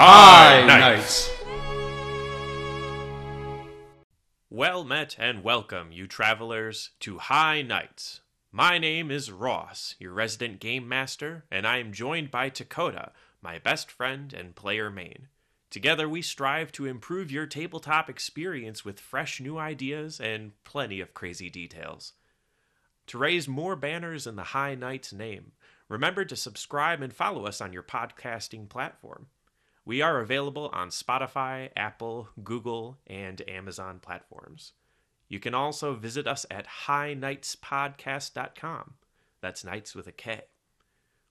High Knights. Well met and welcome, you travelers, to High Knights. My name is Ross, your resident game master, and I am joined by Dakota, my best friend and player main. Together, we strive to improve your tabletop experience with fresh new ideas and plenty of crazy details. To raise more banners in the High Knights name, remember to subscribe and follow us on your podcasting platform. We are available on Spotify, Apple, Google, and Amazon platforms. You can also visit us at highknightspodcast.com. That's Knights with a K.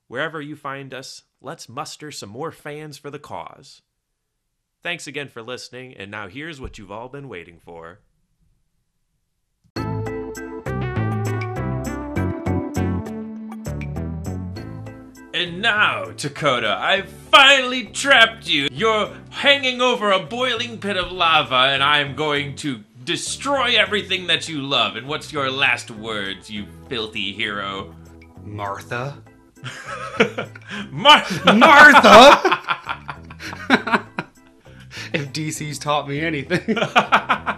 Wherever you find us, let's muster some more fans for the cause. Thanks again for listening, and now here's what you've all been waiting for. And now, Dakota, I've finally trapped you. You're hanging over a boiling pit of lava, and I'm going to destroy everything that you love. And what's your last words, you filthy hero? Martha. Martha! Martha! if DC's taught me anything.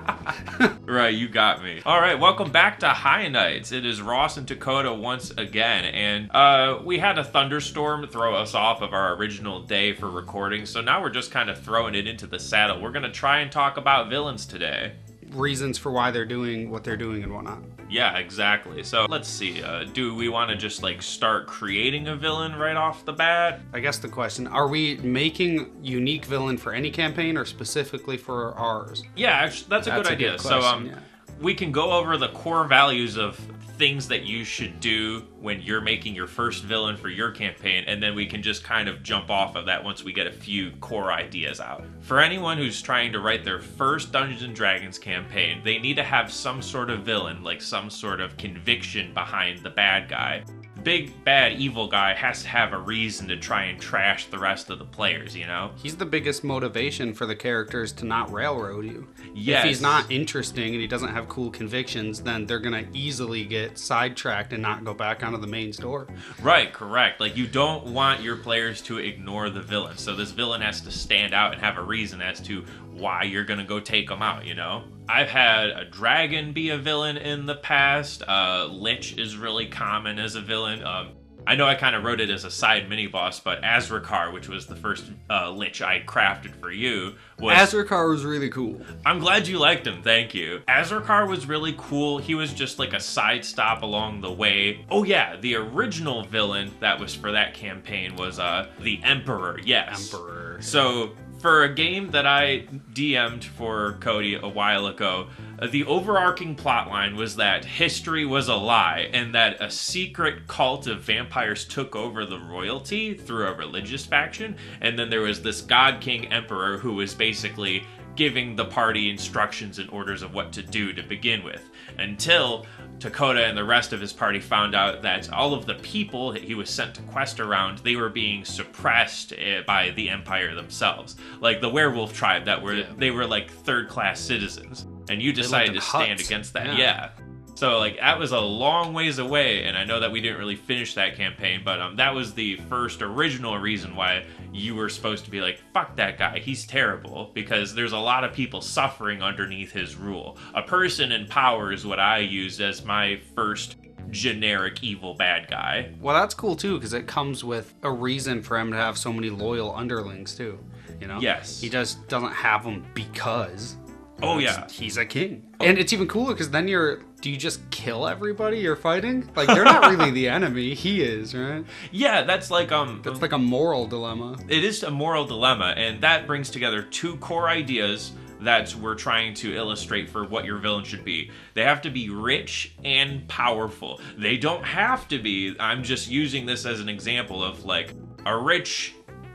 right, you got me. All right, welcome back to High Knights. It is Ross and Dakota once again, and uh, we had a thunderstorm throw us off of our original day for recording, so now we're just kind of throwing it into the saddle. We're gonna try and talk about villains today. Reasons for why they're doing what they're doing and whatnot. Yeah, exactly. So let's see. Uh, do we want to just like start creating a villain right off the bat? I guess the question are we making unique villain for any campaign or specifically for ours? Yeah, actually, that's a That's good a idea. good so um, question, we can go over the core values of things that you should do when you're making your first villain for your campaign, and then we can just kind of jump off of that once we get a few core ideas out. For anyone who's trying to write their first Dungeons and Dragons campaign, they need to have some sort of villain, like some sort of conviction behind the bad guy. Big bad evil guy has to have a reason to try and trash the rest of the players, you know? He's the biggest motivation for the characters to not railroad you. Yes. If he's not interesting and he doesn't have cool convictions, then they're gonna easily get sidetracked and not go back onto the main store. Right, correct. Like you don't want your players to ignore the villain. So this villain has to stand out and have a reason as to why you're gonna go take him out. You know, I've had a dragon be a villain in the past. Uh, Lich is really common as a villain. Um, I know I kind of wrote it as a side mini boss, but Azrakar, which was the first uh, Lich I crafted for you, was Azrakar was really cool. I'm glad you liked him. Thank you. Azrakar was really cool. He was just like a side stop along the way. Oh yeah, the original villain that was for that campaign was uh the Emperor. Yes. Emperor. So for a game that I DM'd for Cody a while ago, uh, the overarching plotline was that history was a lie and that a secret cult of vampires took over the royalty through a religious faction, and then there was this God King Emperor who was basically giving the party instructions and orders of what to do to begin with until Dakota and the rest of his party found out that all of the people that he was sent to quest around they were being suppressed eh, by the empire themselves like the werewolf tribe that were Yeah. they were like third class citizens and you decided to stand huts. against that Yeah. yeah. So like that was a long ways away, and I know that we didn't really finish that campaign, but um, that was the first original reason why you were supposed to be like, "Fuck that guy, he's terrible," because there's a lot of people suffering underneath his rule. A person in power is what I used as my first generic evil bad guy. Well, that's cool too because it comes with a reason for him to have so many loyal underlings too. You know. Yes. He just doesn't have them because. Oh, yeah. He's a king. And it's even cooler because then you're. Do you just kill everybody you're fighting? Like they're not really the enemy. He is, right? Yeah, that's like um, That's like a moral dilemma. it is a moral dilemma, and that brings together two core ideas that we're trying to illustrate for what your villain should be. They have to be rich and powerful. They don't have to be. I'm just using this as an example of like a rich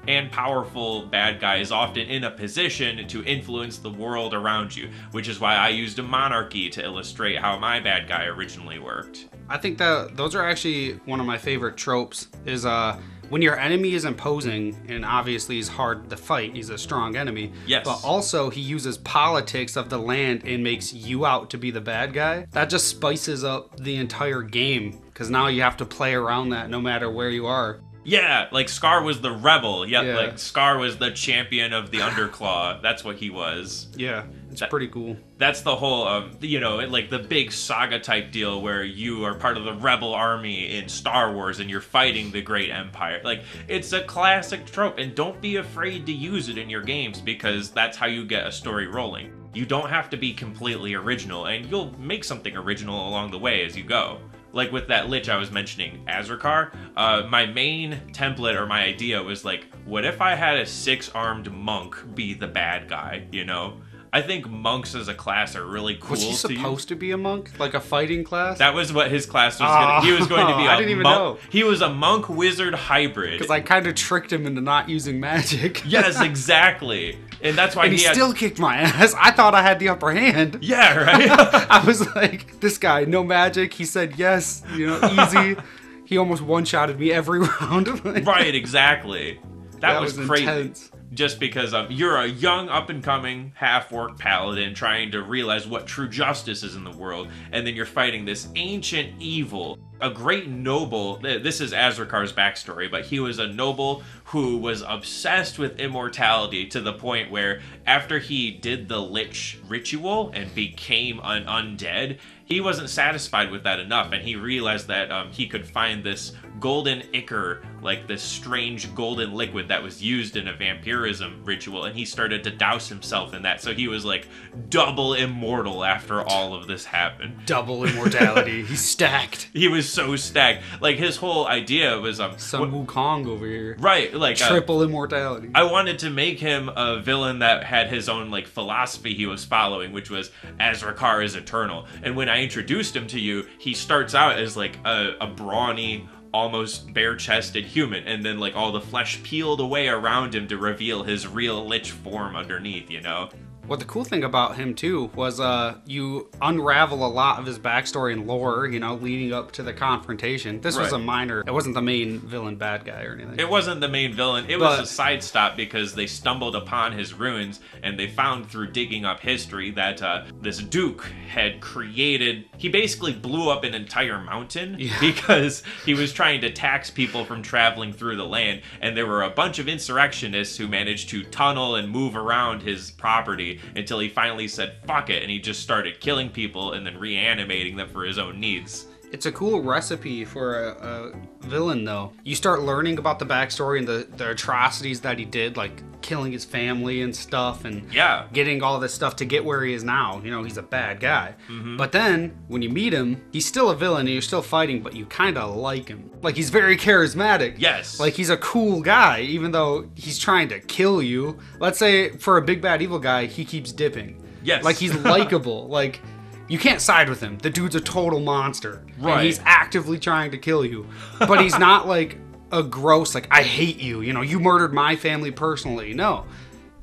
and powerful bad guy is often in a position to influence the world around you, which is why I used a monarchy to illustrate how my bad guy originally worked. I think that those are actually one of my favorite tropes. Is uh when your enemy is imposing and obviously he's hard to fight, he's a strong enemy. Yes. But also he uses politics of the land and makes you out to be the bad guy. That just spices up the entire game because now you have to play around that no matter where you are. Yeah, like Scar was the rebel. Yeah, Yeah. like Scar was the champion of the Underclaw. That's what he was. Yeah, it's That- pretty cool. That's the whole, um, you know, like the big saga type deal where you are part of the rebel army in Star Wars and you're fighting the great empire. Like, it's a classic trope, and don't be afraid to use it in your games because that's how you get a story rolling. You don't have to be completely original, and you'll make something original along the way as you go. Like with that lich I was mentioning, Azrakar, uh, my main template or my idea was like, what if I had a six armed monk be the bad guy, you know? I think monks as a class are really cool. Was he to supposed to be a monk, like a fighting class? That was what his class was going to He was going to be Oh, a I didn't even monk. know. He was a monk wizard hybrid. Because I kind of tricked him into not using magic. yes, exactly. And that's why and he, he, had still kicked my ass. I thought I had the upper hand. Yeah, right? I was like, this guy, no magic. He said yes, you know, easy. he almost one shotted me every round. Like, right, exactly. That, That was, was crazy. intense. Just because um, you're a young up and coming half orc paladin trying to realize what true justice is in the world, and then you're fighting this ancient evil, a great noble. This is Azrakar's backstory, but he was a noble who was obsessed with immortality to the point where after he did the Lich ritual and became an undead, he wasn't satisfied with that enough, and he realized that um, he could find this golden ichor, like this strange golden liquid that was used in a vampirism ritual, and he started to douse himself in that. So he was like double immortal after all of this happened. Double immortality. He's stacked. He was so stacked. Like his whole idea was um Sun Wukong over here. right, like uh, Triple immortality. I wanted to make him a villain that had his own like philosophy he was following, which was Azrakar is eternal. And when I introduced him to you, he starts out as like a, a brawny, almost bare-chested human, and then like all the flesh peeled away around him to reveal his real lich form underneath. You know? What the cool thing about him too was uh you unravel a lot of his backstory and lore, you know, leading up to the confrontation. This was Right. a minor it wasn't the main villain bad guy or anything. It wasn't the main villain. It was a side stop because they stumbled upon his ruins and they found through digging up history that uh, this duke had created. He basically blew up an entire mountain because he was trying to tax people from traveling through the land. And there were a bunch of insurrectionists who managed to tunnel and move around his property until he finally said, fuck it. And he just started killing people and then reanimating them for his own needs. It's a cool recipe for a, a villain, though. You start learning about the backstory and the, the atrocities that he did, like killing his family and stuff, and Yeah. getting all this stuff to get where he is now. You know, he's a bad guy. Mm-hmm. But then, when you meet him, he's still a villain and you're still fighting, but you kind of like him. Like, he's very charismatic. Yes. Like, he's a cool guy, even though he's trying to kill you. Let's say, for a big bad evil guy, he keeps dipping. Yes. Like, he's likable. like, you can't side with him. The dude's a total monster. Right. And he's actively trying to kill you. But he's not like a gross, like, I hate you. You know, you murdered my family personally. No.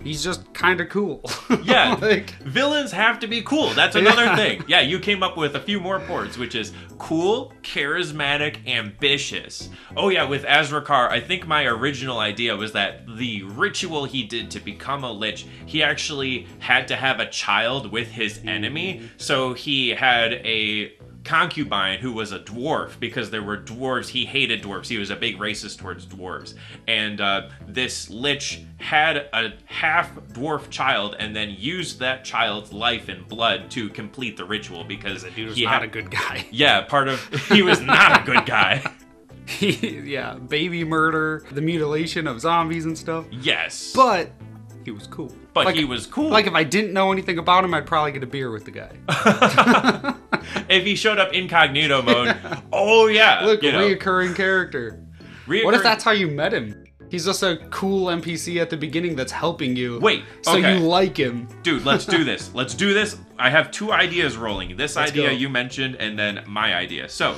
He's just kind of cool. Yeah, like, villains have to be cool. That's another Yeah. thing. Yeah, you came up with a few more ports, which is cool, charismatic, ambitious. Oh yeah, with Azrakar, I think my original idea was that the ritual he did to become a lich, he actually had to have a child with his enemy. So he had a concubine who was a dwarf because there were dwarves. He hated dwarves. He was a big racist towards dwarves. And uh, this lich had a half dwarf child and then used that child's life and blood to complete the ritual because he was he not had a good guy. Yeah, part of he was not a good guy. yeah, baby murder, the mutilation of zombies and stuff. Yes, But he was cool. but like, he was cool. like if I didn't know anything about him, I'd probably get a beer with the guy. if he showed up incognito mode, oh yeah, Look, you know, reoccurring character. What if that's how you met him? He's just a cool NPC at the beginning that's helping you. Wait, so okay. you like him? Dude, let's do this. Let's do this. I have two ideas rolling. This Let's idea go. you mentioned, and then my idea. So,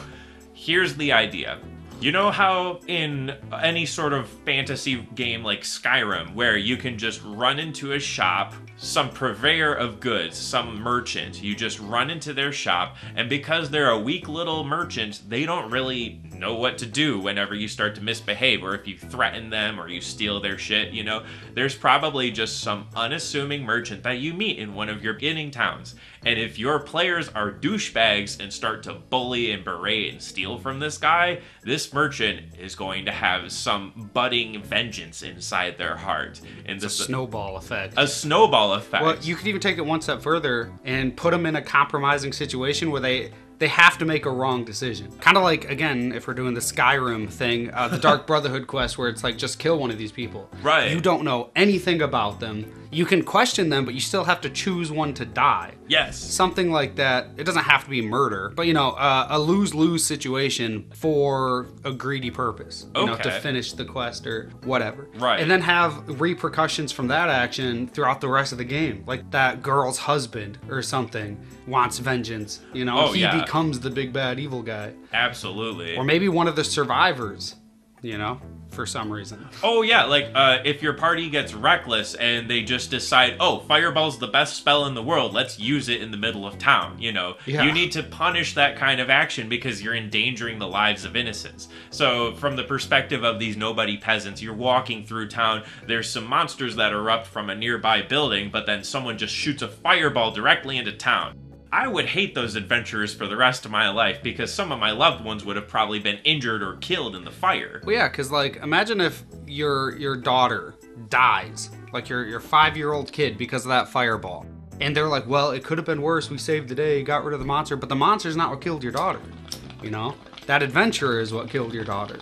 here's the idea. You know how in any sort of fantasy game like Skyrim, where you can just run into a shop, some purveyor of goods, some merchant, you just run into their shop, and because they're a weak little merchant, they don't really know what to do whenever you start to misbehave or if you threaten them or you steal their shit, you know. There's probably just some unassuming merchant that you meet in one of your beginning towns. And if your players are douchebags and start to bully and berate and steal from this guy, this merchant is going to have some budding vengeance inside their heart. And It's a this snowball effect. a snowball effect. Well, you could even take it one step further and put them in a compromising situation where they they have to make a wrong decision. Kind of like again, if we're doing the Skyrim thing, uh, the Dark Brotherhood quest, where it's like just kill one of these people. Right. You don't know anything about them. You can question them, but you still have to choose one to die. yes. Something like that. It doesn't have to be murder, but you know, uh, a lose lose situation for a greedy purpose. You know, to finish the quest or whatever. Right. And then have repercussions from that action throughout the rest of the game. Like that girl's husband or something wants vengeance. You know, Oh, he yeah. becomes the big bad evil guy. Absolutely. Or maybe one of the survivors, you know, for some reason. Oh yeah, like uh, if your party gets reckless and they just decide, oh, fireball's the best spell in the world, let's use it in the middle of town. You know, Yeah. you need to punish that kind of action because you're endangering the lives of innocents. So from the perspective of these nobody peasants, you're walking through town. There's some monsters that erupt from a nearby building, but then someone just shoots a fireball directly into town. I would hate those adventurers for the rest of my life because some of my loved ones would have probably been injured or killed in the fire. Well, yeah, because like imagine if your your daughter dies, like your your five year old kid, because of that fireball, and they're like, well, it could have been worse. We saved the day, got rid of the monster, but the monster's not what killed your daughter. You know, that adventurer is what killed your daughter.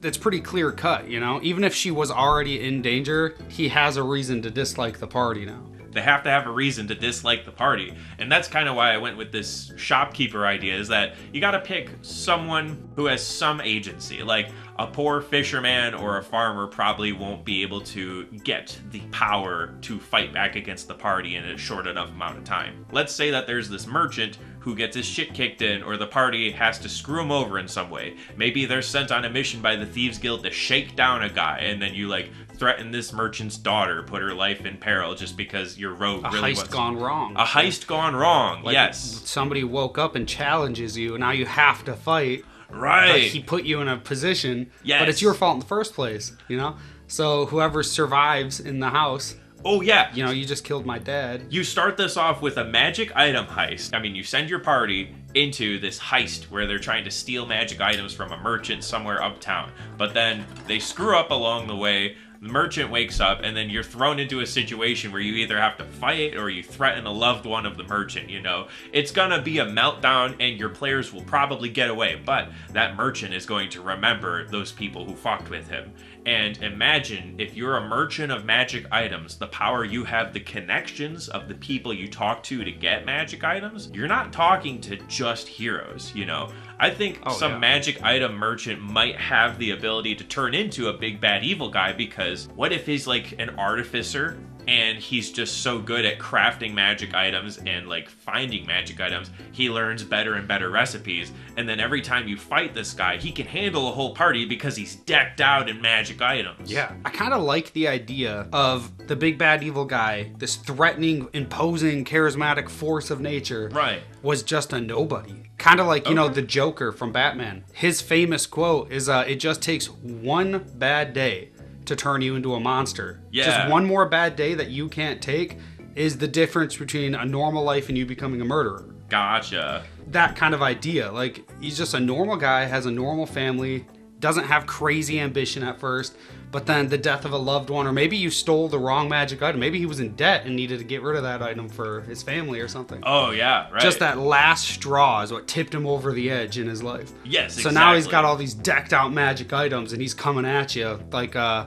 That's pretty clear cut, you know. Even if she was already in danger, he has a reason to dislike the party now. They have to have a reason to dislike the party. And that's kind of why I went with this shopkeeper idea is that you got to pick someone who has some agency. Like a poor fisherman or a farmer probably won't be able to get the power to fight back against the party in a short enough amount of time. Let's say that there's this merchant who gets his shit kicked in or the party has to screw him over in some way. Maybe they're sent on a mission by the Thieves Guild to shake down a guy and then you like threaten this merchant's daughter, put her life in peril just because your rogue A really heist gone wrong. a heist gone wrong. Like, yes. Somebody woke up and challenges you, and now you have to fight. Right. Like he put you in a position, but Yes. it's your fault in the first place, you know? So whoever survives in the house, oh yeah. you know, you just killed my dad. You start this off with a magic item heist. I mean, you send your party into this heist where they're trying to steal magic items from a merchant somewhere uptown. But then they screw up along the way. Merchant wakes up, and then you're thrown into a situation where you either have to fight or you threaten a loved one of the merchant. You know, it's gonna be a meltdown, and your players will probably get away, but that merchant is going to remember those people who fucked with him. And imagine if you're a merchant of magic items, the power you have, the connections of the people you talk to to get magic items, you're not talking to just heroes, you know? I think Oh, some yeah. magic item merchant might have the ability to turn into a big bad evil guy because what if he's like an artificer and he's just so good at crafting magic items and like finding magic items, he learns better and better recipes. And then every time you fight this guy, he can handle a whole party because he's decked out in magic items. Yeah. I kind of like the idea of the big bad evil guy, this threatening, imposing, charismatic force of nature, Right. was just a nobody. Kind of like, you know, the Joker from Batman. His famous quote is uh, It just takes one bad day to turn you into a monster. Yeah. Just one more bad day that you can't take is the difference between a normal life and you becoming a murderer. Gotcha. That kind of idea. Like, he's just a normal guy, has a normal family, doesn't have crazy ambition at first, but then the death of a loved one, or maybe you stole the wrong magic item. Maybe he was in debt and needed to get rid of that item for his family or something. Oh yeah, right. Just that last straw is what tipped him over the edge in his life. Yes, exactly. So now he's got all these decked out magic items and he's coming at you like uh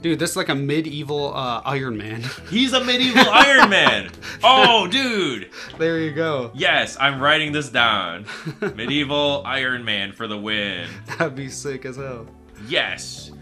dude, this is like a medieval uh Iron Man. He's a medieval Iron Man. Oh, dude. there you go. Yes, I'm writing this down. medieval Iron Man for the win. That'd be sick as hell. Yes.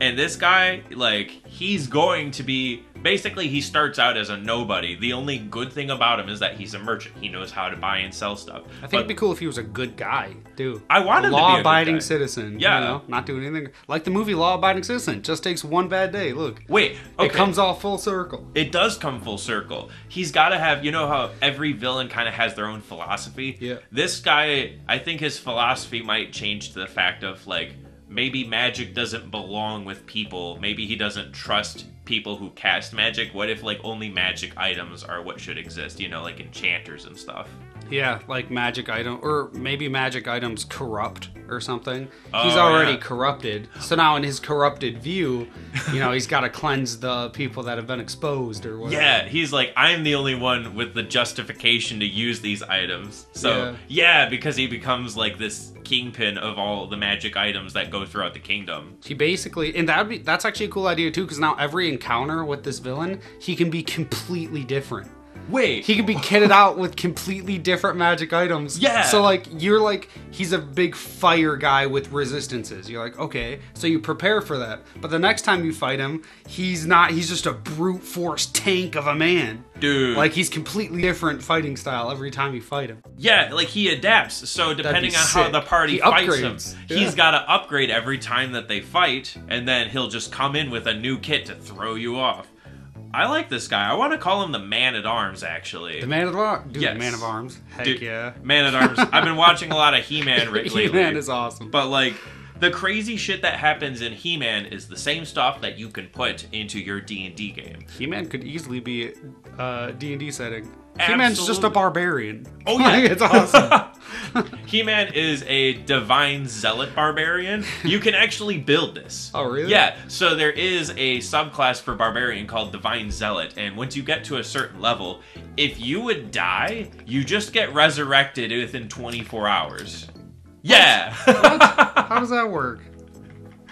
And this guy, like, he's going to be basically he starts out as a nobody. The only good thing about him is that he's a merchant. He knows how to buy and sell stuff. I think But it'd be cool if he was a good guy, dude. I want him to be a law-abiding citizen. Yeah. you know, not doing anything like the movie Law Abiding Citizen. Just takes one bad day. Look, Wait, okay. it comes all full circle. it does come full circle. He's got to have, you know how every villain kind of has their own philosophy? Yeah. This guy, I think his philosophy might change to the fact of like maybe magic doesn't belong with people. Maybe he doesn't trust people who cast magic. What if like only magic items are what should exist, you know, like enchanters and stuff? Yeah, like magic item, or maybe magic items corrupt or something. Oh, he's already yeah. corrupted, so now in his corrupted view, you know, he's got to cleanse the people that have been exposed or whatever. Yeah, he's like, I'm the only one with the justification to use these items. So, Yeah. yeah, because he becomes like this kingpin of all the magic items that go throughout the kingdom. He basically, and that'd be that's actually a cool idea too, because now every encounter with this villain, he can be completely different. Wait, He can be kitted out with completely different magic items. Yeah. So like you're like he's a big fire guy with resistances. You're like, okay, so you prepare for that. But the next time you fight him, he's not he's just a brute force tank of a man. dude. Like he's completely different fighting style every time you fight him. Yeah, like he adapts. So depending on how the party He fights him, upgrades. he's Yeah. got to upgrade every time that they fight, and then he'll just come in with a new kit to throw you off. I like this guy. I want to call him the Man at Arms, actually. The man of arms, dude. Yes. Man of arms. Heck Dude, yeah. Man at Arms. I've been watching a lot of He-Man lately. He-Man is awesome. But like the crazy shit that happens in He-Man is the same stuff that you can put into your D&D game. He-Man could easily be a D and D setting. He-Man's just a barbarian. Oh, yeah. it's awesome. He-Man is a divine zealot barbarian. You can actually build this. Oh, really? Yeah. So there is a subclass for barbarian called divine zealot, and once you get to a certain level, if you would die, you just get resurrected within 24 hours. Yeah. How does that work?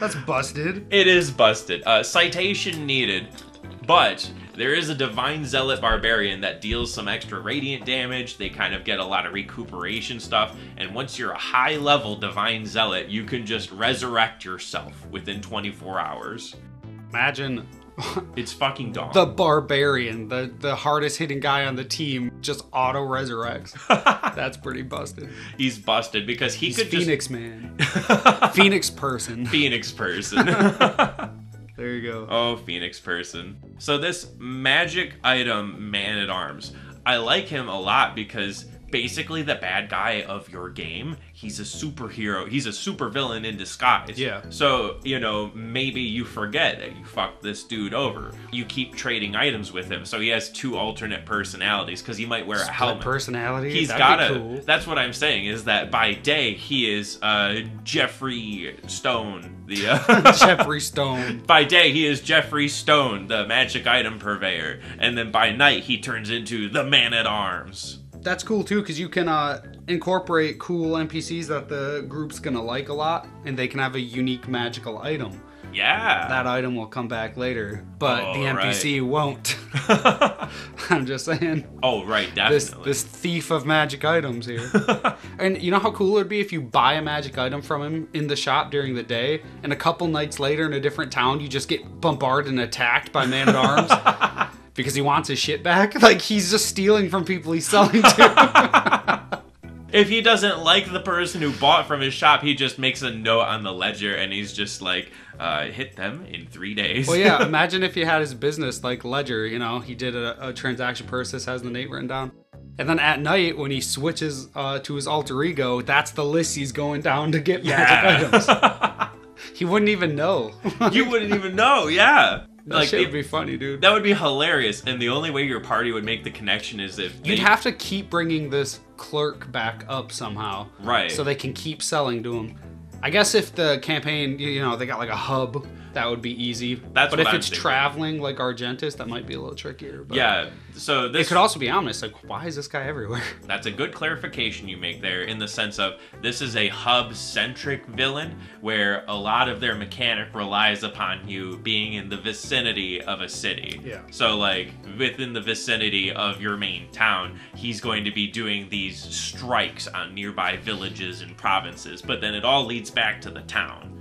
That's busted. It is busted. Uh, citation needed. But there is a divine zealot barbarian that deals some extra radiant damage. They kind of get a lot of recuperation stuff. And once you're a high level divine zealot, you can just resurrect yourself within 24 hours. Imagine It's fucking dumb. the barbarian, the the hardest hitting guy on the team, just auto resurrects. That's pretty busted. He's busted because he He's could Phoenix man. Phoenix person. Phoenix person. There you go. Oh, Phoenix person. So this magic item, Man at Arms, I like him a lot because basically the bad guy of your game, he's a superhero. He's a supervillain in disguise. Yeah. So, you know, maybe you forget that you fucked this dude over. You keep trading items with him. So he has two alternate personalities because he might wear a Split helmet. personality. He's That'd got a. cool. That's what I'm saying is that by day he is uh, Jeffrey Stone, the uh, Jeffrey Stone. by day he is Jeffrey Stone, the magic item purveyor, and then by night he turns into the man at arms. That's cool too, because you can uh, incorporate cool NPCs that the group's gonna like a lot, and they can have a unique magical item. Yeah. That item will come back later, but the Oh, NPC won't. I'm just saying. oh right, This definitely. this thief of magic items here. and you know how cool it would be if you buy a magic item from him in the shop during the day, and a couple nights later in a different town, you just get bombarded and attacked by man at arms. Because he wants his shit back. Like he's just stealing from people he's selling to. if he doesn't like the person who bought from his shop, he just makes a note on the ledger and he's just like, uh, hit them in three days. well, yeah. Imagine if he had his business like Ledger. You know, he did a, a transaction process, has the name written down. And then at night, when he switches uh, to his alter ego, that's the list he's going down to get magic items. yeah. He wouldn't even know. you wouldn't even know, yeah. That like shit it- would be funny, dude. that would be hilarious, and the only way your party would make the connection is if You'd have to keep bringing this clerk back up somehow, Right. So they can keep selling to him. I guess if the campaign, you know, they got like a hub, that would be easy. That's but what if I'm it's thinking. traveling like Argentus, that might be a little trickier. But Yeah. So It this could also be ominous. Like, why is this guy everywhere? That's a good clarification you make there in the sense of this is a hub centric villain where a lot of their mechanic relies upon you being in the vicinity of a city. Yeah. So, like, within the vicinity of your main town, he's going to be doing these strikes on nearby villages and provinces, but then it all leads back to the town.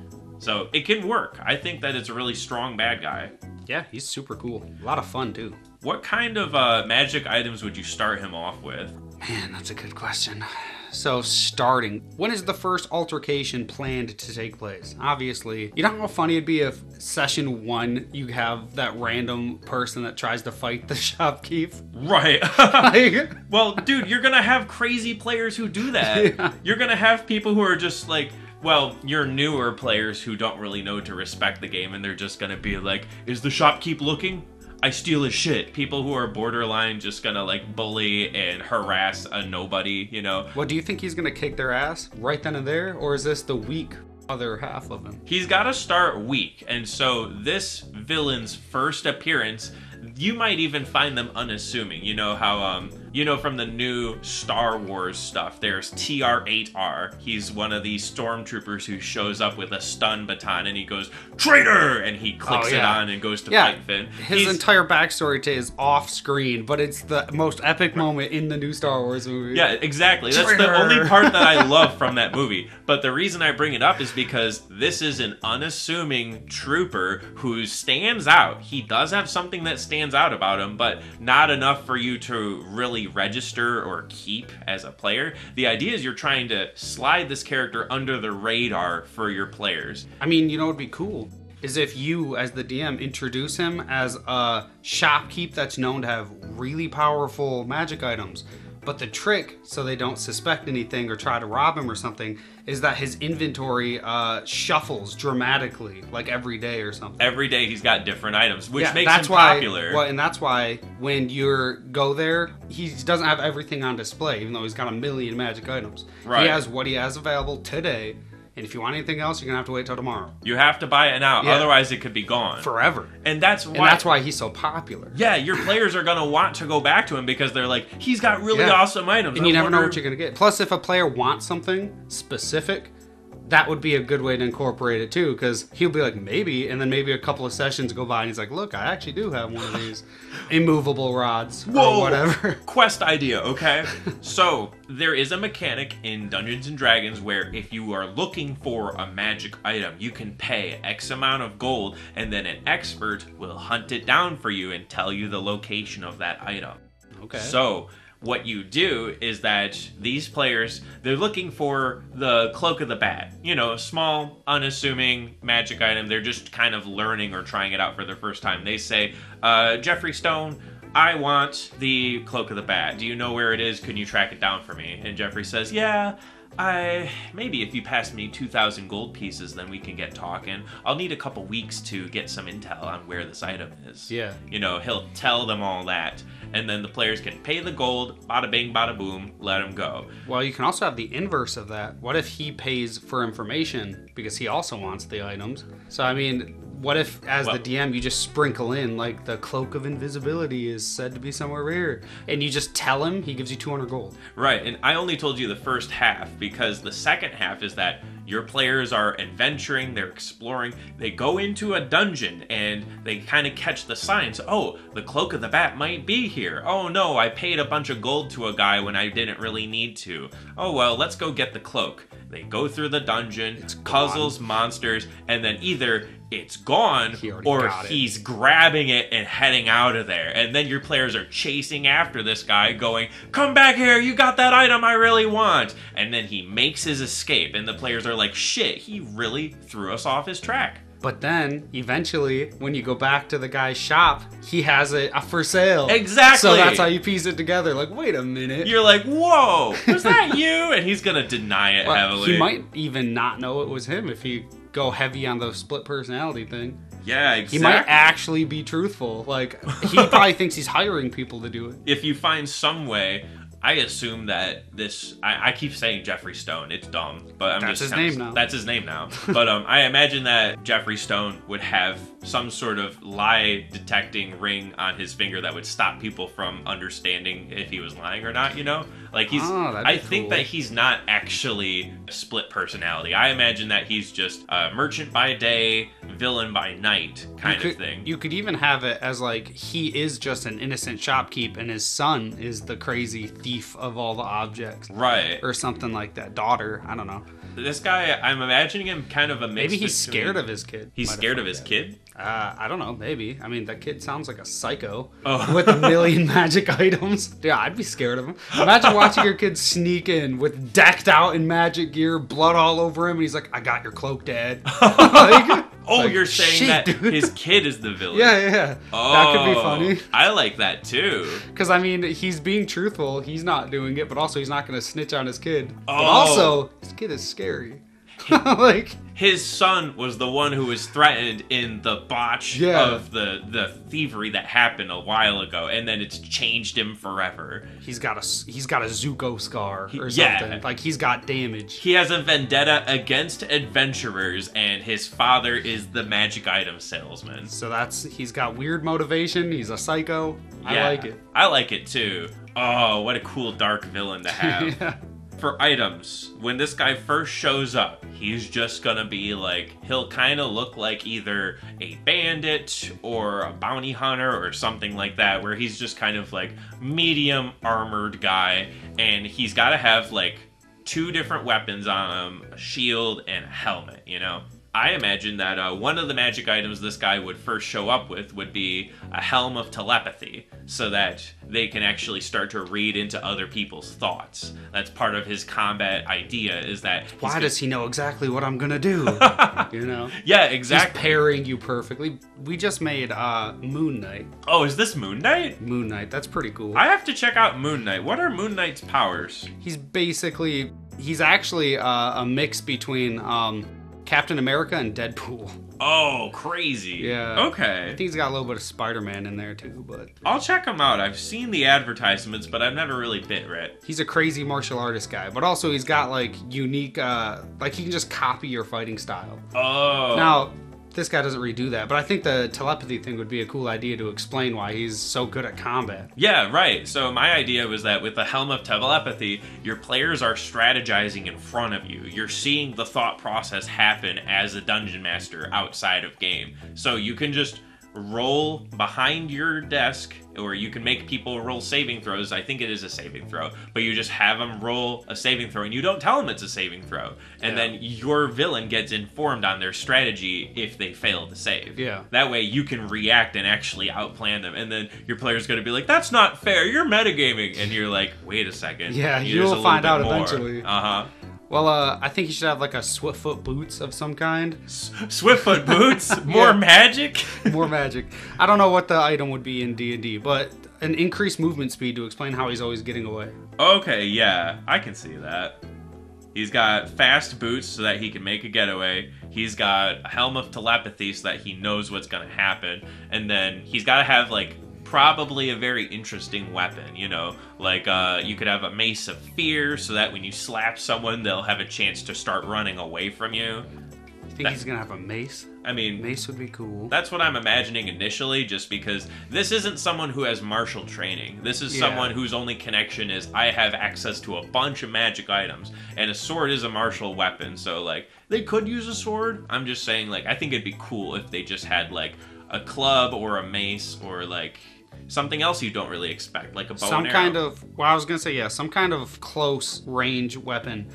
So it can work. I think that it's a really strong bad guy. Yeah, he's super cool. A lot of fun too. What kind of uh, magic items would you start him off with? Man, that's a good question. So, starting, when is the first altercation planned to take place? Obviously, you know how funny it'd be if session one you have that random person that tries to fight the shopkeep? Right. Like, well, dude, you're gonna have crazy players who do that. Yeah. You're gonna have people who are just like, well, you're newer players who don't really know to respect the game, and they're just gonna be like, "Is the shopkeep looking?" I steal his shit. People who are borderline just gonna like bully and harass a nobody, you know. what do you think he's gonna kick their ass right then and there, or is this the weak other half of him? He's got to start weak, and so this villain's first appearance, you might even find them unassuming. You know how, um, you know, from the new Star Wars stuff, there's TR-8R. He's one of these stormtroopers who shows up with a stun baton, and he goes traitor, and he clicks Oh, it on and goes to Yeah, fight Finn. his He's- entire backstory to is off screen, but it's the most epic moment in the new Star Wars movie. Yeah, exactly. That's the only part that I love from that movie. But the reason I bring it up is because this is an unassuming trooper who stands out. He does have something that stands out about him, but not enough for you to really register or keep as a player. The idea is you're trying to slide this character under the radar for your players. I mean, you know would be cool? Is if you, as the DM, introduce him as a shopkeep that's known to have really powerful magic items. But the trick, so they don't suspect anything or try to rob him or something, is that his inventory uh, shuffles dramatically, like every day or something. Every day he's got different items, which yeah, makes that's him why, popular. Well, and that's why when you go there, he doesn't have everything on display, even though he's got a million magic items. Right. He has what he has available today, and if you want anything else, you're gonna have to wait till tomorrow. You have to buy it now, Yeah. otherwise it could be gone. Forever. and that's why And that's why he's so popular. Yeah, your players are gonna want to go back to him because they're like, he's got really Yeah. awesome items. And I you never know what you're gonna get. Plus, if a player wants something specific, that would be a good way to incorporate it too, because he'll be like, maybe, and then maybe a couple of sessions go by, and he's like, look, I actually do have one of these immovable rods Whoa! or whatever. Quest idea, okay? so there is a mechanic in Dungeons and Dragons where if you are looking for a magic item, you can pay X amount of gold, and then an expert will hunt it down for you and tell you the location of that item. Okay. So what you do is that these players they're looking for the cloak of the bat. You know a small unassuming magic item. They're just kind of learning or trying it out for the first time. They say uh, jeffrey stone i want the cloak of the bat do you know where it is can you track it down for me and jeffrey says yeah I maybe if you pass me 2000 gold pieces then we can get talking. I'll need a couple weeks to get some intel on where this item is. Yeah. You know, he'll tell them all that and then the players can pay the gold, bada bing bada boom, let him go. Well, you can also have the inverse of that. What if he pays for information because he also wants the items? So, I mean, what if, as Well- the DM, you just sprinkle in, like, the cloak of invisibility is said to be somewhere here, and you just tell him, he gives you 200 gold. Right, and I only told you the first half because the second half is that your players are adventuring, they're exploring, they go into a dungeon and they kind of catch the signs. Oh, the cloak of the bat might be here. Oh no, I paid a bunch of gold to a guy when I didn't really need to. Oh well, let's go get the cloak. They go through the dungeon, It's gone. puzzles, monsters, and then either it's gone He or got it. he's grabbing it and heading out of there. And then your players are chasing after this guy, going, Come back here, you got that item I really want. And then he makes his escape, and the players are like, Shit, he really threw us off his track. But then, eventually, when you go back to the guy's shop, he has it for sale. Exactly. So that's how you piece it together. Like, wait a minute. You're like, Whoa, was that you? And he's gonna deny it Well, heavily. he might even not know it was him if he go heavy on the split personality thing. Yeah, exactly. He might actually be truthful. Like he probably thinks he's hiring people to do it. if you find some way, I assume that this. I, I keep saying Jeffrey Stone. It's dumb, but I'm That's just his name now. That's his name now. but um, I imagine that Jeffrey Stone would have some sort of lie detecting ring on his finger that would stop people from understanding if he was lying or not. You know, like he's. Oh, I think cool. that he's not actually a split personality. I imagine that he's just a merchant by day, villain by night kind you of could, thing. You could even have it as like he is just an innocent shopkeep and his son is the crazy thief of all the objects. right. Or something like that. Daughter, I don't know. This guy, I'm imagining him kind of a mix. Maybe he's between- scared of his kid. He's Might scared of his out. kid. Uh, I don't know. Maybe. I mean, that kid sounds like a psycho Oh. with a million magic items. Yeah, I'd be scared of him. Imagine watching your kid sneak in with decked out in magic gear, blood all over him, and he's like, "I got your cloak, Dad." Like, Oh, like, you're saying shit, that dude. his kid is the villain. Yeah, yeah, yeah. Oh, that could be funny. I like that too. Because I mean, he's being truthful. He's not doing it, but also he's not going to snitch on his kid. But Oh. also, his kid is scary. like, His son was the one who was threatened in the botch Yeah. of the the thievery that happened a while ago, and then it's changed him forever. he's got a he's got a Zuko scar or yeah. something. Like he's got damage. He has a vendetta against adventurers, and his father is the magic item salesman. So that's he's got weird motivation. He's a psycho. I like it. I like it too. Oh, what a cool dark villain to have. yeah. For items, when this guy first shows up, he's just gonna be like, he'll kind of look like either a bandit or a bounty hunter or something like that, where he's just kind of like medium armored guy, and he's gotta have like two different weapons on him a shield and a helmet, you know? I imagine that uh, one of the magic items this guy would first show up with would be a helm of telepathy, so that they can actually start to read into other people's thoughts. That's part of his combat idea. Is that Why does he know exactly what I'm gonna do? you know. Yeah, He's exactly. pairing you perfectly. We just made uh Moon Knight. oh, is this Moon Knight? Moon Knight. That's pretty cool. I have to check out Moon Knight. What are Moon Knight's powers? He's basically he's actually uh, a mix between um Captain America and Deadpool. Oh, crazy. Yeah. Okay. I think he's got a little bit of Spider-Man in there too, but I'll check him out. I've seen the advertisements, but I've never really bit it. he's a crazy martial artist guy. But also he's got like unique uh like he can just copy your fighting style. Oh. Now, this guy doesn't redo that, but I think the telepathy thing would be a cool idea to explain why he's so good at combat. Yeah, right. So my idea was that with the Helm of Telepathy, your players are strategizing in front of you. You're seeing the thought process happen as a dungeon master outside of game. So you can just roll behind your desk or you can make people roll saving throws. I think it is a saving throw, but you just have them roll a saving throw and you don't tell them it's a saving throw. And Yeah. then your villain gets informed on their strategy if they fail to save. Yeah. That way you can react and actually outplan them. And then your player's going to be like, that's not fair. You're metagaming. And you're like, wait a second. Yeah, you'll find out more." eventually. Uh-huh. Well, uh, I think you should have like a Swiftfoot boots of some kind. Swiftfoot boots, more Yeah. magic. More magic. I don't know what the item would be in D and D, but an increased movement speed to explain how he's always getting away. Okay, yeah, I can see that. He's got fast boots so that he can make a getaway. He's got a helm of telepathy so that he knows what's going to happen. And then he's got to have, like, probably a very interesting weapon, you know? Like, uh, you could have a mace of fear so that when you slap someone, they'll have a chance to start running away from you. You think he's gonna have a mace? I mean, Mace would be cool. that's what I'm imagining initially, just because this isn't someone who has martial training. This is Yeah. someone whose only connection is I have access to a bunch of magic items, and a sword is a martial weapon. So like they could use a sword. I'm just saying like I think it'd be cool if they just had like a club or a mace or like something else you don't really expect, like a bow some and arrow. kind of well, I was gonna say yeah, some kind of close range weapon.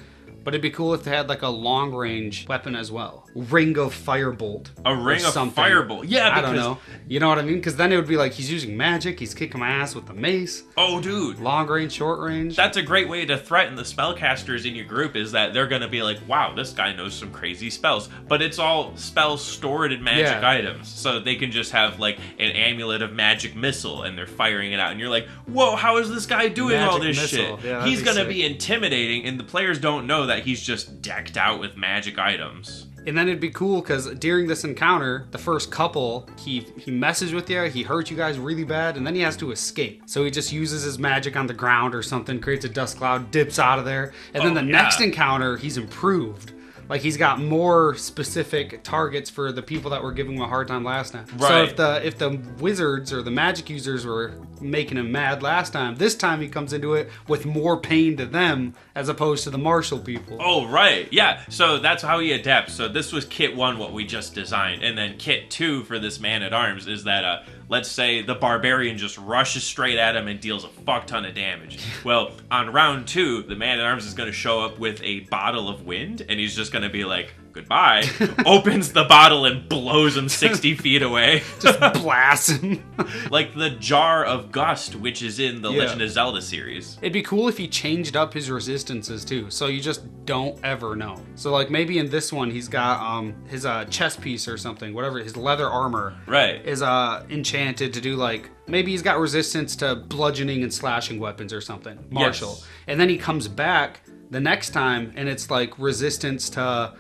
But it'd be cool if they had like a long range weapon as well. Ring of Firebolt. a ring of something. firebolt. Yeah, I don't know. You know what I mean? Because then it would be like he's using magic, he's kicking my ass with the mace. oh dude, Long range, short range. that's a great way to threaten the spellcasters in your group is that they're going to be like wow this guy knows some crazy spells but it's all spells stored in magic Yeah. items so they can just have like an amulet of magic missile and they're firing it out and you're like whoa how is this guy doing all this missile. shit Yeah, he's be going to sick. be intimidating and the players don't know that he's just decked out with magic items And then it'd be cool because during this encounter, the first couple, he he messes with you, he hurts you guys really bad, and then he has to escape. So he just uses his magic on the ground or something, creates a dust cloud, dips out of there, and then Oh, the yeah. next encounter, he's improved. Like he's got more specific targets for the people that were giving him a hard time last time. Right. So if the if the wizards or the magic users were making him mad last time, this time he comes into it with more pain to them as opposed to the martial people. Oh right, yeah. So that's how he adapts. So this was kit one, what we just designed, and then kit two for this man at arms is that uh, let's say the barbarian just rushes straight at him and deals a fuck ton of damage. Well, on round two, the man at arms is going to show up with a bottle of wind, and he's just going to be like, goodbye, opens the bottle and blows him 60 feet away. Just blast him. like the jar of gust, which is in the Yeah. Legend of Zelda series. It'd be cool if he changed up his resistances too, so you just don't ever know. So like maybe in this one he's got um his uh chest piece or something, whatever his leather armor Right. is uh enchanted to do like maybe he's got resistance to bludgeoning and slashing weapons or something. Martial. Yes. And then he comes back the next time and it's like resistance to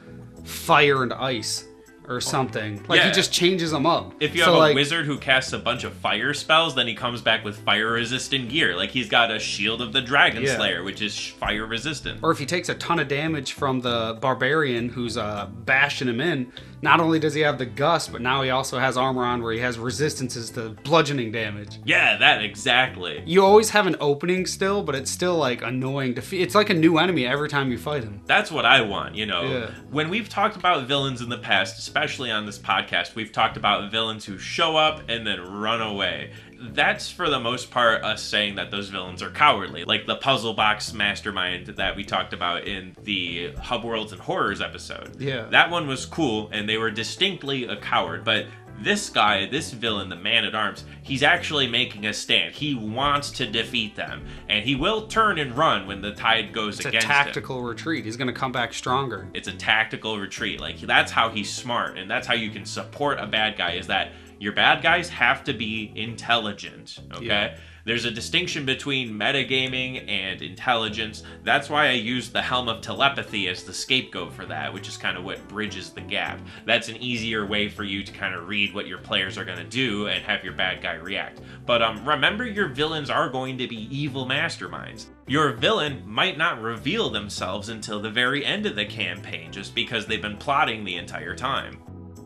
fire and ice or something. Like he just changes them up. If you So, have a like, wizard who casts a bunch of fire spells, then he comes back with fire resistant gear. Like he's got a shield of the Dragon Yeah. Slayer, which is sh- fire resistant. or if he takes a ton of damage from the barbarian who's uh, bashing him in, not only does he have the gust, but now he also has armor on where he has resistances to bludgeoning damage. Yeah, that exactly. You always have an opening still, but it's still like annoying to. It's like a new enemy every time you fight him. That's what I want, you know. Yeah. When we've talked about villains in the past, especially on this podcast, we've talked about villains who show up and then run away. That's for the most part us saying that those villains are cowardly, like the puzzle box mastermind that we talked about in the Hub Worlds and Horrors episode. Yeah. That one was cool and they were distinctly a coward, but this guy, this villain, the man at arms, he's actually making a stand. He wants to defeat them, and he will turn and run when the tide goes It's against him It's a tactical retreat. He's gonna come back stronger. it's a tactical retreat like that's how he's smart and that's how you can support a bad guy is that your bad guys have to be intelligent okay? Yeah. there's a distinction between metagaming and intelligence. That's why i use the helm of telepathy as the scapegoat for that which is kind of what bridges the gap. That's an easier way for you to kind of read what your players are going to do and have your bad guy react. But um, remember your villains are going to be evil masterminds. Your villain might not reveal themselves until the very end of the campaign just because they've been plotting the entire time.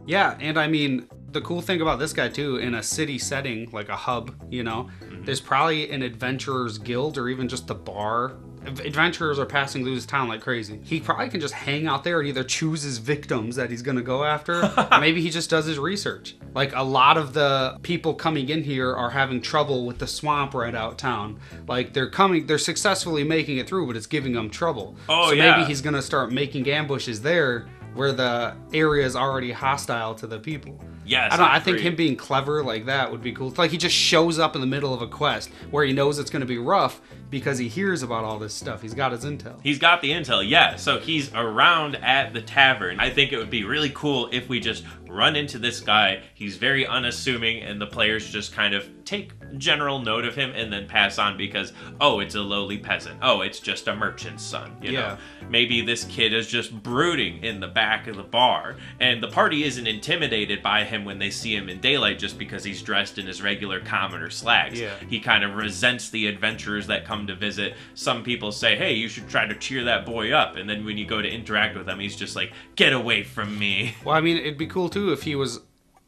Yeah, and I mean, the cool thing about this guy too, in a city setting, like a hub, you know, mm-hmm. there's probably an adventurers guild or even just the bar. Adventurers are passing through this town like crazy. He probably can just hang out there and either choose his victims that he's gonna go after, or maybe he just does his research. Like a lot of the people coming in here are having trouble with the swamp right out town. Like they're coming, they're successfully making it through, but it's giving them trouble. Oh, so yeah. maybe he's gonna start making ambushes there where the area is already hostile to the people. Yes, I don't. I I think him being clever like that would be cool. It's like he just shows up in the middle of a quest where he knows it's going to be rough because he hears about all this stuff. He's got his intel. He's got the intel, yeah. So he's around at the tavern. I think it would be really cool if we just run into this guy. He's very unassuming, and the players just kind of take general note of him and then pass on because, oh, it's a lowly peasant. Oh, it's just a merchant's son. You Yeah. know, maybe this kid is just brooding in the back of the bar, and the party isn't intimidated by him when they see him in daylight just because he's dressed in his regular commoner slacks. Yeah. He kind of resents the adventurers that come to visit. Some people say, hey, you should try to cheer that boy up. And then when you go to interact with him, he's just like, get away from me. Well, I mean, it'd be cool too if he was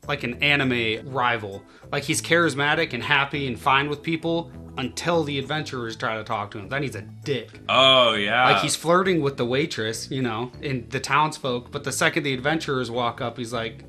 like an anime rival. Like he's charismatic and happy and fine with people until the adventurers try to talk to him. Then he's a dick. Oh, yeah. Like he's flirting with the waitress, you know, and the townsfolk. But the second the adventurers walk up, he's like,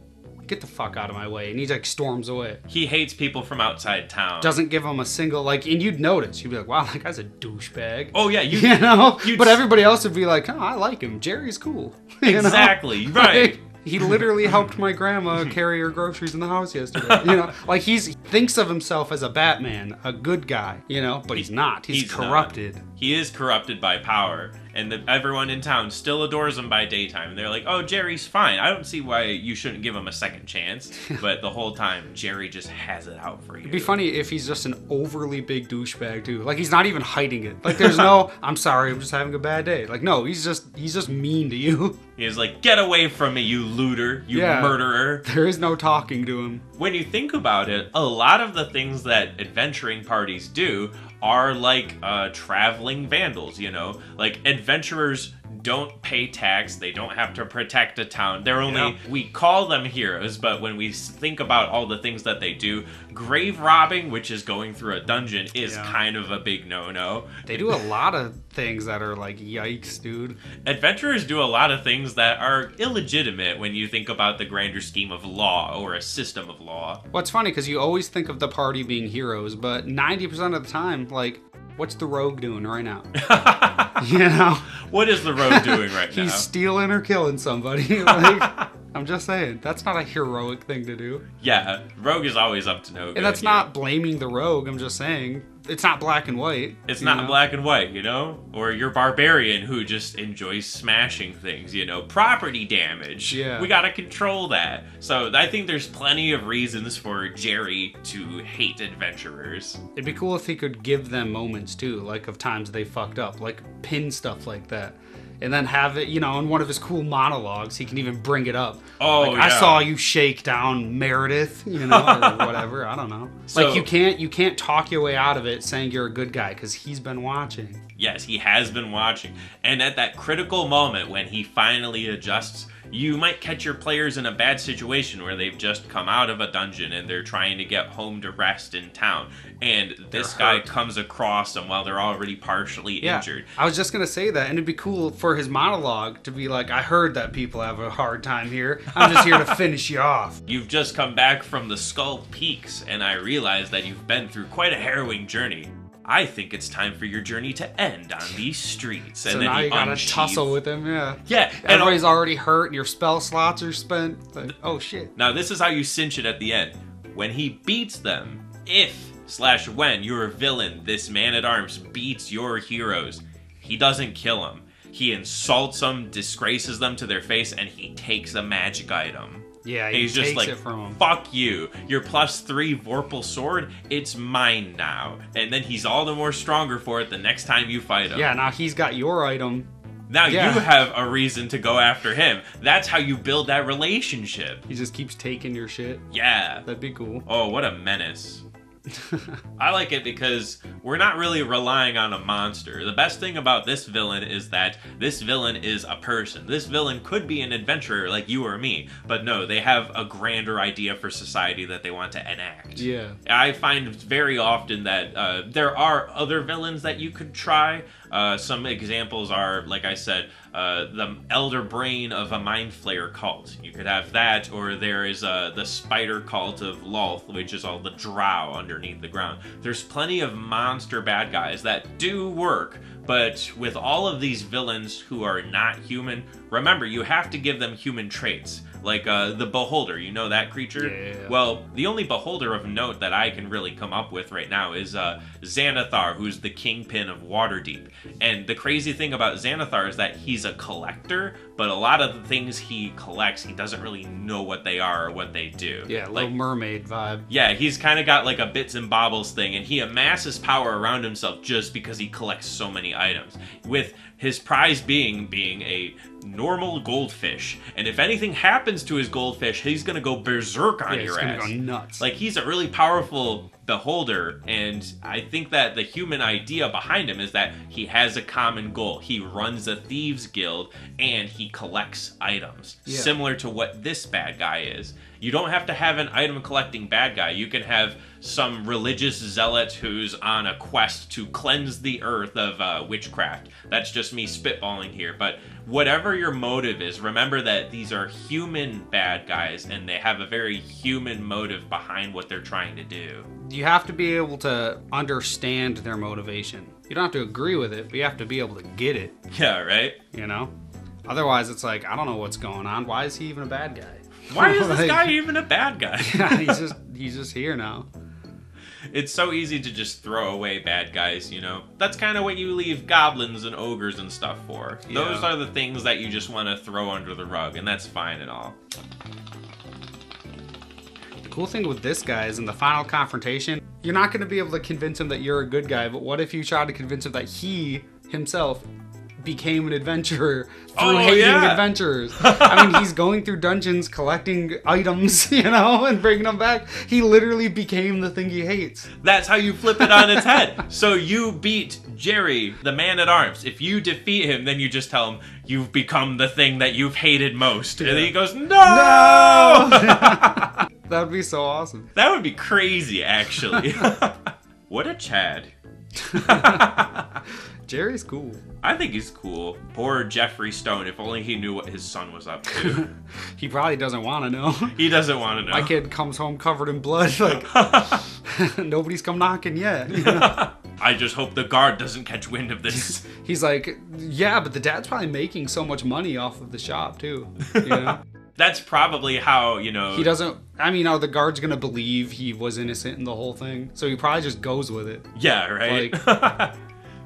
"Get the fuck out of my way!" And he like storms away. he hates people from outside town. Doesn't give him a single like, and you'd notice. You'd be like, "Wow, that guy's a douchebag." oh, yeah. You, you know. But everybody else would be like, "Oh, I like him. Jerry's cool." You know? Exactly, right. Like, he literally helped my grandma carry her groceries in the house yesterday. You know, like he's he thinks of himself as a Batman, a good guy. You know, but he's not. He's, He's not. corrupted. He is corrupted by power, and the, everyone in town still adores him by daytime. And they're like, "Oh, Jerry's fine. I don't see why you shouldn't give him a second chance." But the whole time, Jerry just has it out for you. It'd be funny if he's just an overly big douchebag too. Like he's not even hiding it. Like there's no, I'm sorry, I'm just having a bad day. Like no, he's just he's just mean to you. He's like, "Get away from me, you looter, you Yeah. murderer." There is no talking to him. when you think about it, a lot of the things that adventuring parties do are like uh, traveling vandals, you know? Like, adventurers don't pay tax. They don't have to protect a town. They're only Yeah. we call them heroes, but when we think about all the things that they do, grave robbing, which is going through a dungeon, is Yeah. kind of a big no-no. They do a lot of things that are like, yikes, dude. Adventurers do a lot of things that are illegitimate when you think about the grander scheme of law or a system of law. What's funny because you always think of the party being heroes, but 90% of the time, like, what's the rogue doing right now? you know? What is the rogue doing right He's now? He's stealing or killing somebody. like, I'm just saying, that's not a heroic thing to do. Yeah, rogue is always up to no good. And that's not blaming the rogue, I'm just saying. It's not black and white. It's not know? black and white, you know? Or your barbarian who just enjoys smashing things, you know? Property damage. Yeah. We gotta control that. So I think there's plenty of reasons for Jerry to hate adventurers. It'd be cool if he could give them moments too, like of times they fucked up, like pin stuff like that. And then have it, you know, in one of his cool monologues, he can even bring it up. Oh, like, I saw you shake down Meredith, you know, or whatever. I don't know. So- like you can't you can't talk your way out of it saying you're a good guy because he's been watching. Yes, he has been watching. And at that critical moment when he finally adjusts, you might catch your players in a bad situation where they've just come out of a dungeon and they're trying to get home to rest in town. And this guy comes across them while they're already partially Yeah, injured. I was just gonna say that, and it'd be cool for his monologue to be like, "I heard that people have a hard time here. I'm just here to finish you off." You've just come back from the Skull Peaks, and I realize that you've been through quite a harrowing journey. I think it's time for your journey to end on these streets. So and then now you gotta tussle with him, yeah. Yeah, and Everybody's already hurt, and your spell slots are spent. Like, oh shit. Now, this is how you cinch it at the end. When he beats them, if slash when your villain, this man at arms, beats your heroes, he doesn't kill them. He insults them, disgraces them to their face, and he takes a magic item. Yeah, he he's just takes like, it from him. fuck you. Your plus three Vorpal sword, it's mine now. And then he's all the more stronger for it the next time you fight him. Yeah, now he's got your item. Now Yeah. you have a reason to go after him. That's how you build that relationship. He just keeps taking your shit. Yeah. That'd be cool. Oh, what a menace. I like it because we're not really relying on a monster. The best thing about this villain is that this villain is a person. This villain could be an adventurer like you or me, but no, they have a grander idea for society that they want to enact. Yeah. I find very often that uh, there are other villains that you could try. Uh, some examples are, like I said, uh, the elder brain of a mind flayer cult. You could have that, or there is uh, the spider cult of Lolth, which is all the drow underneath the ground. There's plenty of monster bad guys that do work, but with all of these villains who are not human, remember you have to give them human traits. Like uh, the Beholder, you know that creature? Yeah. Well, the only beholder of note that I can really come up with right now is uh, Xanathar, who's the kingpin of Waterdeep. And the crazy thing about Xanathar is that he's a collector, but a lot of the things he collects, he doesn't really know what they are or what they do. Yeah, like Little Mermaid vibe. yeah, he's kind of got like a bits and bobbles thing, and he amasses power around himself just because he collects so many items. With his prize being being a normal goldfish, and if anything happens to his goldfish, he's gonna go berserk on Yeah, he's your gonna ass. go nuts. Like he's a really powerful beholder, and I think that the human idea behind him is that he has a common goal. He runs a thieves guild and he collects items, Yeah. similar to what this bad guy is. You don't have to have an item collecting bad guy. You can have some religious zealot who's on a quest to cleanse the earth of uh, witchcraft. That's just me spitballing here. But whatever your motive is, remember that these are human bad guys and they have a very human motive behind what they're trying to do. you have to be able to understand their motivation. You don't have to agree with it, but you have to be able to get it, Yeah, right? you know? Otherwise, it's like, I don't know what's going on. Why is he even a bad guy? Why is this Like- guy even a bad guy? Yeah, he's just he's just here now. It's so easy to just throw away bad guys, you know? That's kind of what you leave goblins and ogres and stuff for. Those are the things that you just want to throw under the rug, and that's fine and all. The cool thing with this guy is in the final confrontation, you're not going to be able to convince him that you're a good guy, but what if you try to convince him that he himself became an adventurer oh, through Oh, hating yeah. adventurers. I mean, he's going through dungeons collecting items, you know, and bringing them back. He literally became the thing he hates. That's how you flip it on its head. So you beat Jerry, the man at arms. If you defeat him, then you just tell him you've become the thing that you've hated most. And then he goes, "No!" No! that would be so awesome. That would be crazy, actually. what a Chad. Jerry's cool. I think he's cool. Poor Jeffrey Stone, if only he knew what his son was up to. He probably doesn't want to know. he doesn't want to know. My kid comes home covered in blood. Like nobody's come knocking yet. you know? I just hope the guard doesn't catch wind of this. He's like, yeah, but the dad's probably making so much money off of the shop too. You know, That's probably how, you know. he doesn't. I mean, are the guards gonna believe he was innocent in the whole thing? So he probably just goes with it, Yeah, right?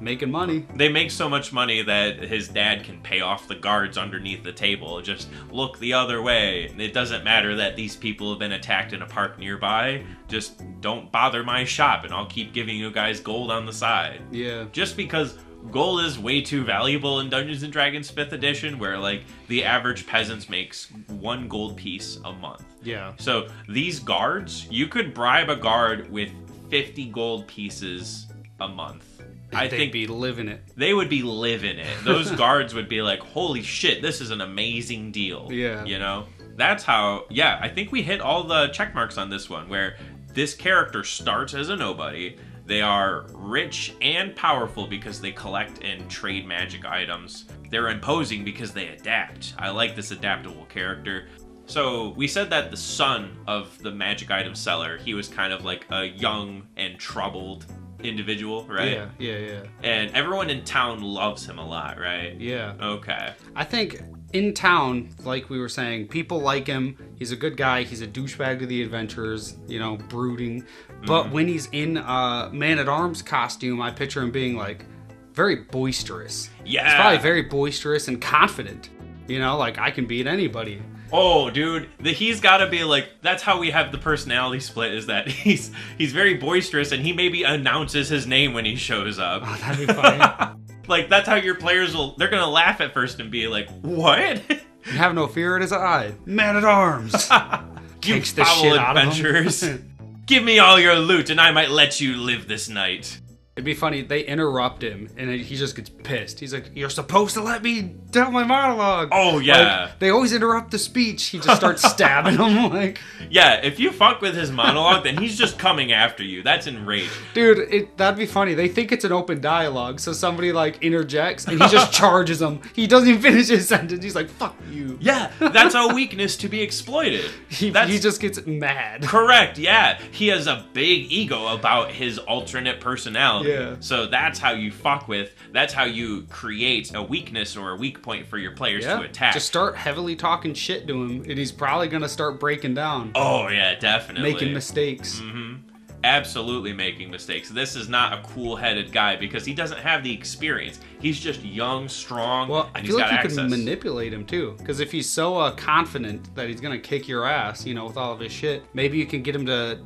Making money. they make so much money that his dad can pay off the guards underneath the table. Just look the other way. It doesn't matter that these people have been attacked in a park nearby. Just don't bother my shop, and I'll keep giving you guys gold on the side. Yeah, Just because gold is way too valuable in Dungeons and Dragons 5th edition, where like the average peasant makes one gold piece a month. yeah. So these guards, you could bribe a guard with 50 gold pieces a month. I They'd think be living it. they would be living it. Those guards would be like, "Holy shit, this is an amazing deal." Yeah. You know? That's how yeah, I think we hit all the check marks on this one where this character starts as a nobody. They are rich and powerful because they collect and trade magic items. They're imposing because they adapt. I like this adaptable character. So, we said that the son of the magic item seller, he was kind of like a young and troubled individual, right? Yeah, yeah, yeah, And everyone in town loves him a lot, right? yeah. Okay. I think in town, like we were saying, people like him. He's a good guy. He's a douchebag to the adventurers, you know, brooding. But Mm-hmm. when he's in a man at arms costume, I picture him being like very boisterous. Yeah. He's probably very boisterous and confident. You know, like I can beat anybody. Oh, dude, the, he's got to be like. That's how we have the personality split. Is that he's he's very boisterous and he maybe announces his name when he shows up. Oh, that'd be funny. like that's how your players will. They're gonna laugh at first and be like, "What? You have no fear in his eye. Man at arms. you Kicks the foul shit out of him. adventurers! Give me all your loot, and I might let you live this night." It'd be funny. They interrupt him, and he just gets pissed. He's like, "You're supposed to let me tell my monologue." Oh, yeah. Like, they always interrupt the speech. He just starts stabbing him. Like, Yeah, if you fuck with his monologue, then he's just coming after you. That's enraged. dude, it that'd be funny. They think it's an open dialogue, so somebody like interjects, and he just charges them. He doesn't even finish his sentence. He's like, "Fuck you." Yeah, that's a weakness to be exploited. He, he just gets mad. correct. Yeah, he has a big ego about his alternate personality. Yeah. So that's how you fuck with. That's how you create a weakness or a weak point for your players Yeah, to attack. just start heavily talking shit to him, and he's probably gonna start breaking down, oh yeah, definitely making mistakes. Mm-hmm. Absolutely making mistakes. This is not a cool-headed guy because he doesn't have the experience. He's just young, strong, Well, I and feel he's like you access. could manipulate him too, because if he's so uh, confident that he's gonna kick your ass, you know, with all of his shit, maybe you can get him to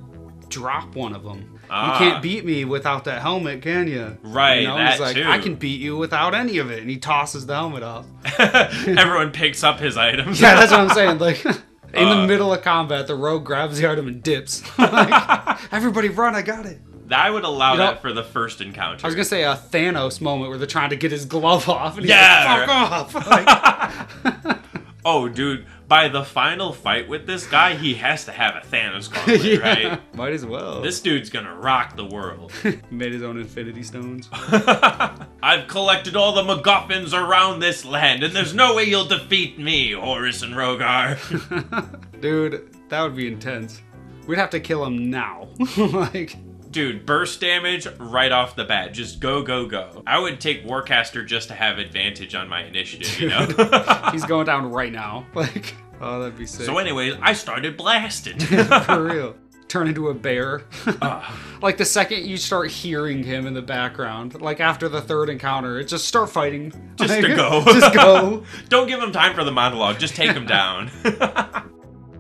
drop one of them. Ah. You can't beat me without that helmet, can you? Right, You know, that he's like, too. I can beat you without any of it, and he tosses the helmet off. Everyone picks up his items. Yeah, that's what I'm saying. Like. In Uh. the middle of combat, the rogue grabs the item and dips. like, everybody run, I got it. I would allow You know- that for the first encounter. I was gonna say a Thanos moment where they're trying to get his glove off, and he's Yeah. like, "Fuck off!" Like, Oh, dude, by the final fight with this guy, he has to have a Thanos gauntlet, yeah, right? might as well. This dude's gonna rock the world. made his own Infinity Stones. I've collected all the MacGuffins around this land, and there's no way you'll defeat me, Horus and Rogar. Dude, that would be intense. We'd have to kill him now. like, Dude, burst damage right off the bat. Just go, go, go. I would take Warcaster just to have advantage on my initiative, you know? he's going down right now. Like, oh, that'd be sick. so, anyways, I started blasting. For real. Turn into a bear. Ah. like the second you start hearing him in the background, like after the third encounter, it's just start fighting. Just Like, to go. just go. Don't give him time for the monologue. Just take him down.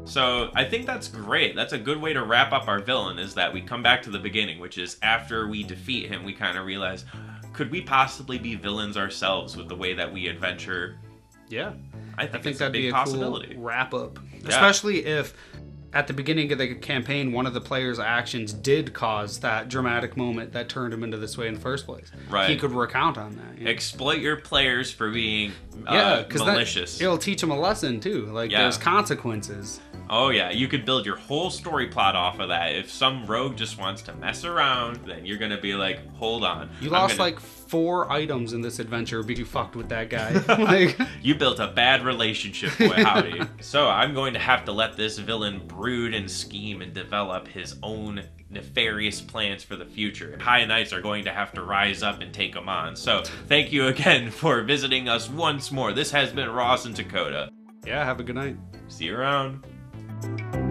So I think that's great. That's a good way to wrap up our villain. Is that we come back to the beginning, which is after we defeat him, we kind of realize could we possibly be villains ourselves with the way that we adventure? Yeah. I think, I think that'd be a possibility. cool wrap up. Especially if at the beginning of the campaign, one of the players' actions did cause that dramatic moment that turned him into this way in the first place. Right. He could recount on that. you know? Exploit your players for being yeah, uh, because malicious. it'll teach him a lesson too. Like Yeah. there's consequences. Oh yeah, you could build your whole story plot off of that. If some rogue just wants to mess around, then you're gonna be like, hold on. You lost gonna- like four items in this adventure because you fucked with that guy. like, You built a bad relationship, with howdy. so I'm going to have to let this villain brood and scheme and develop his own nefarious plans for the future. High Knights are going to have to rise up and take him on. So thank you again for visiting us once more. This has been Ross and Takoda. yeah, have a good night. See you around. Thank you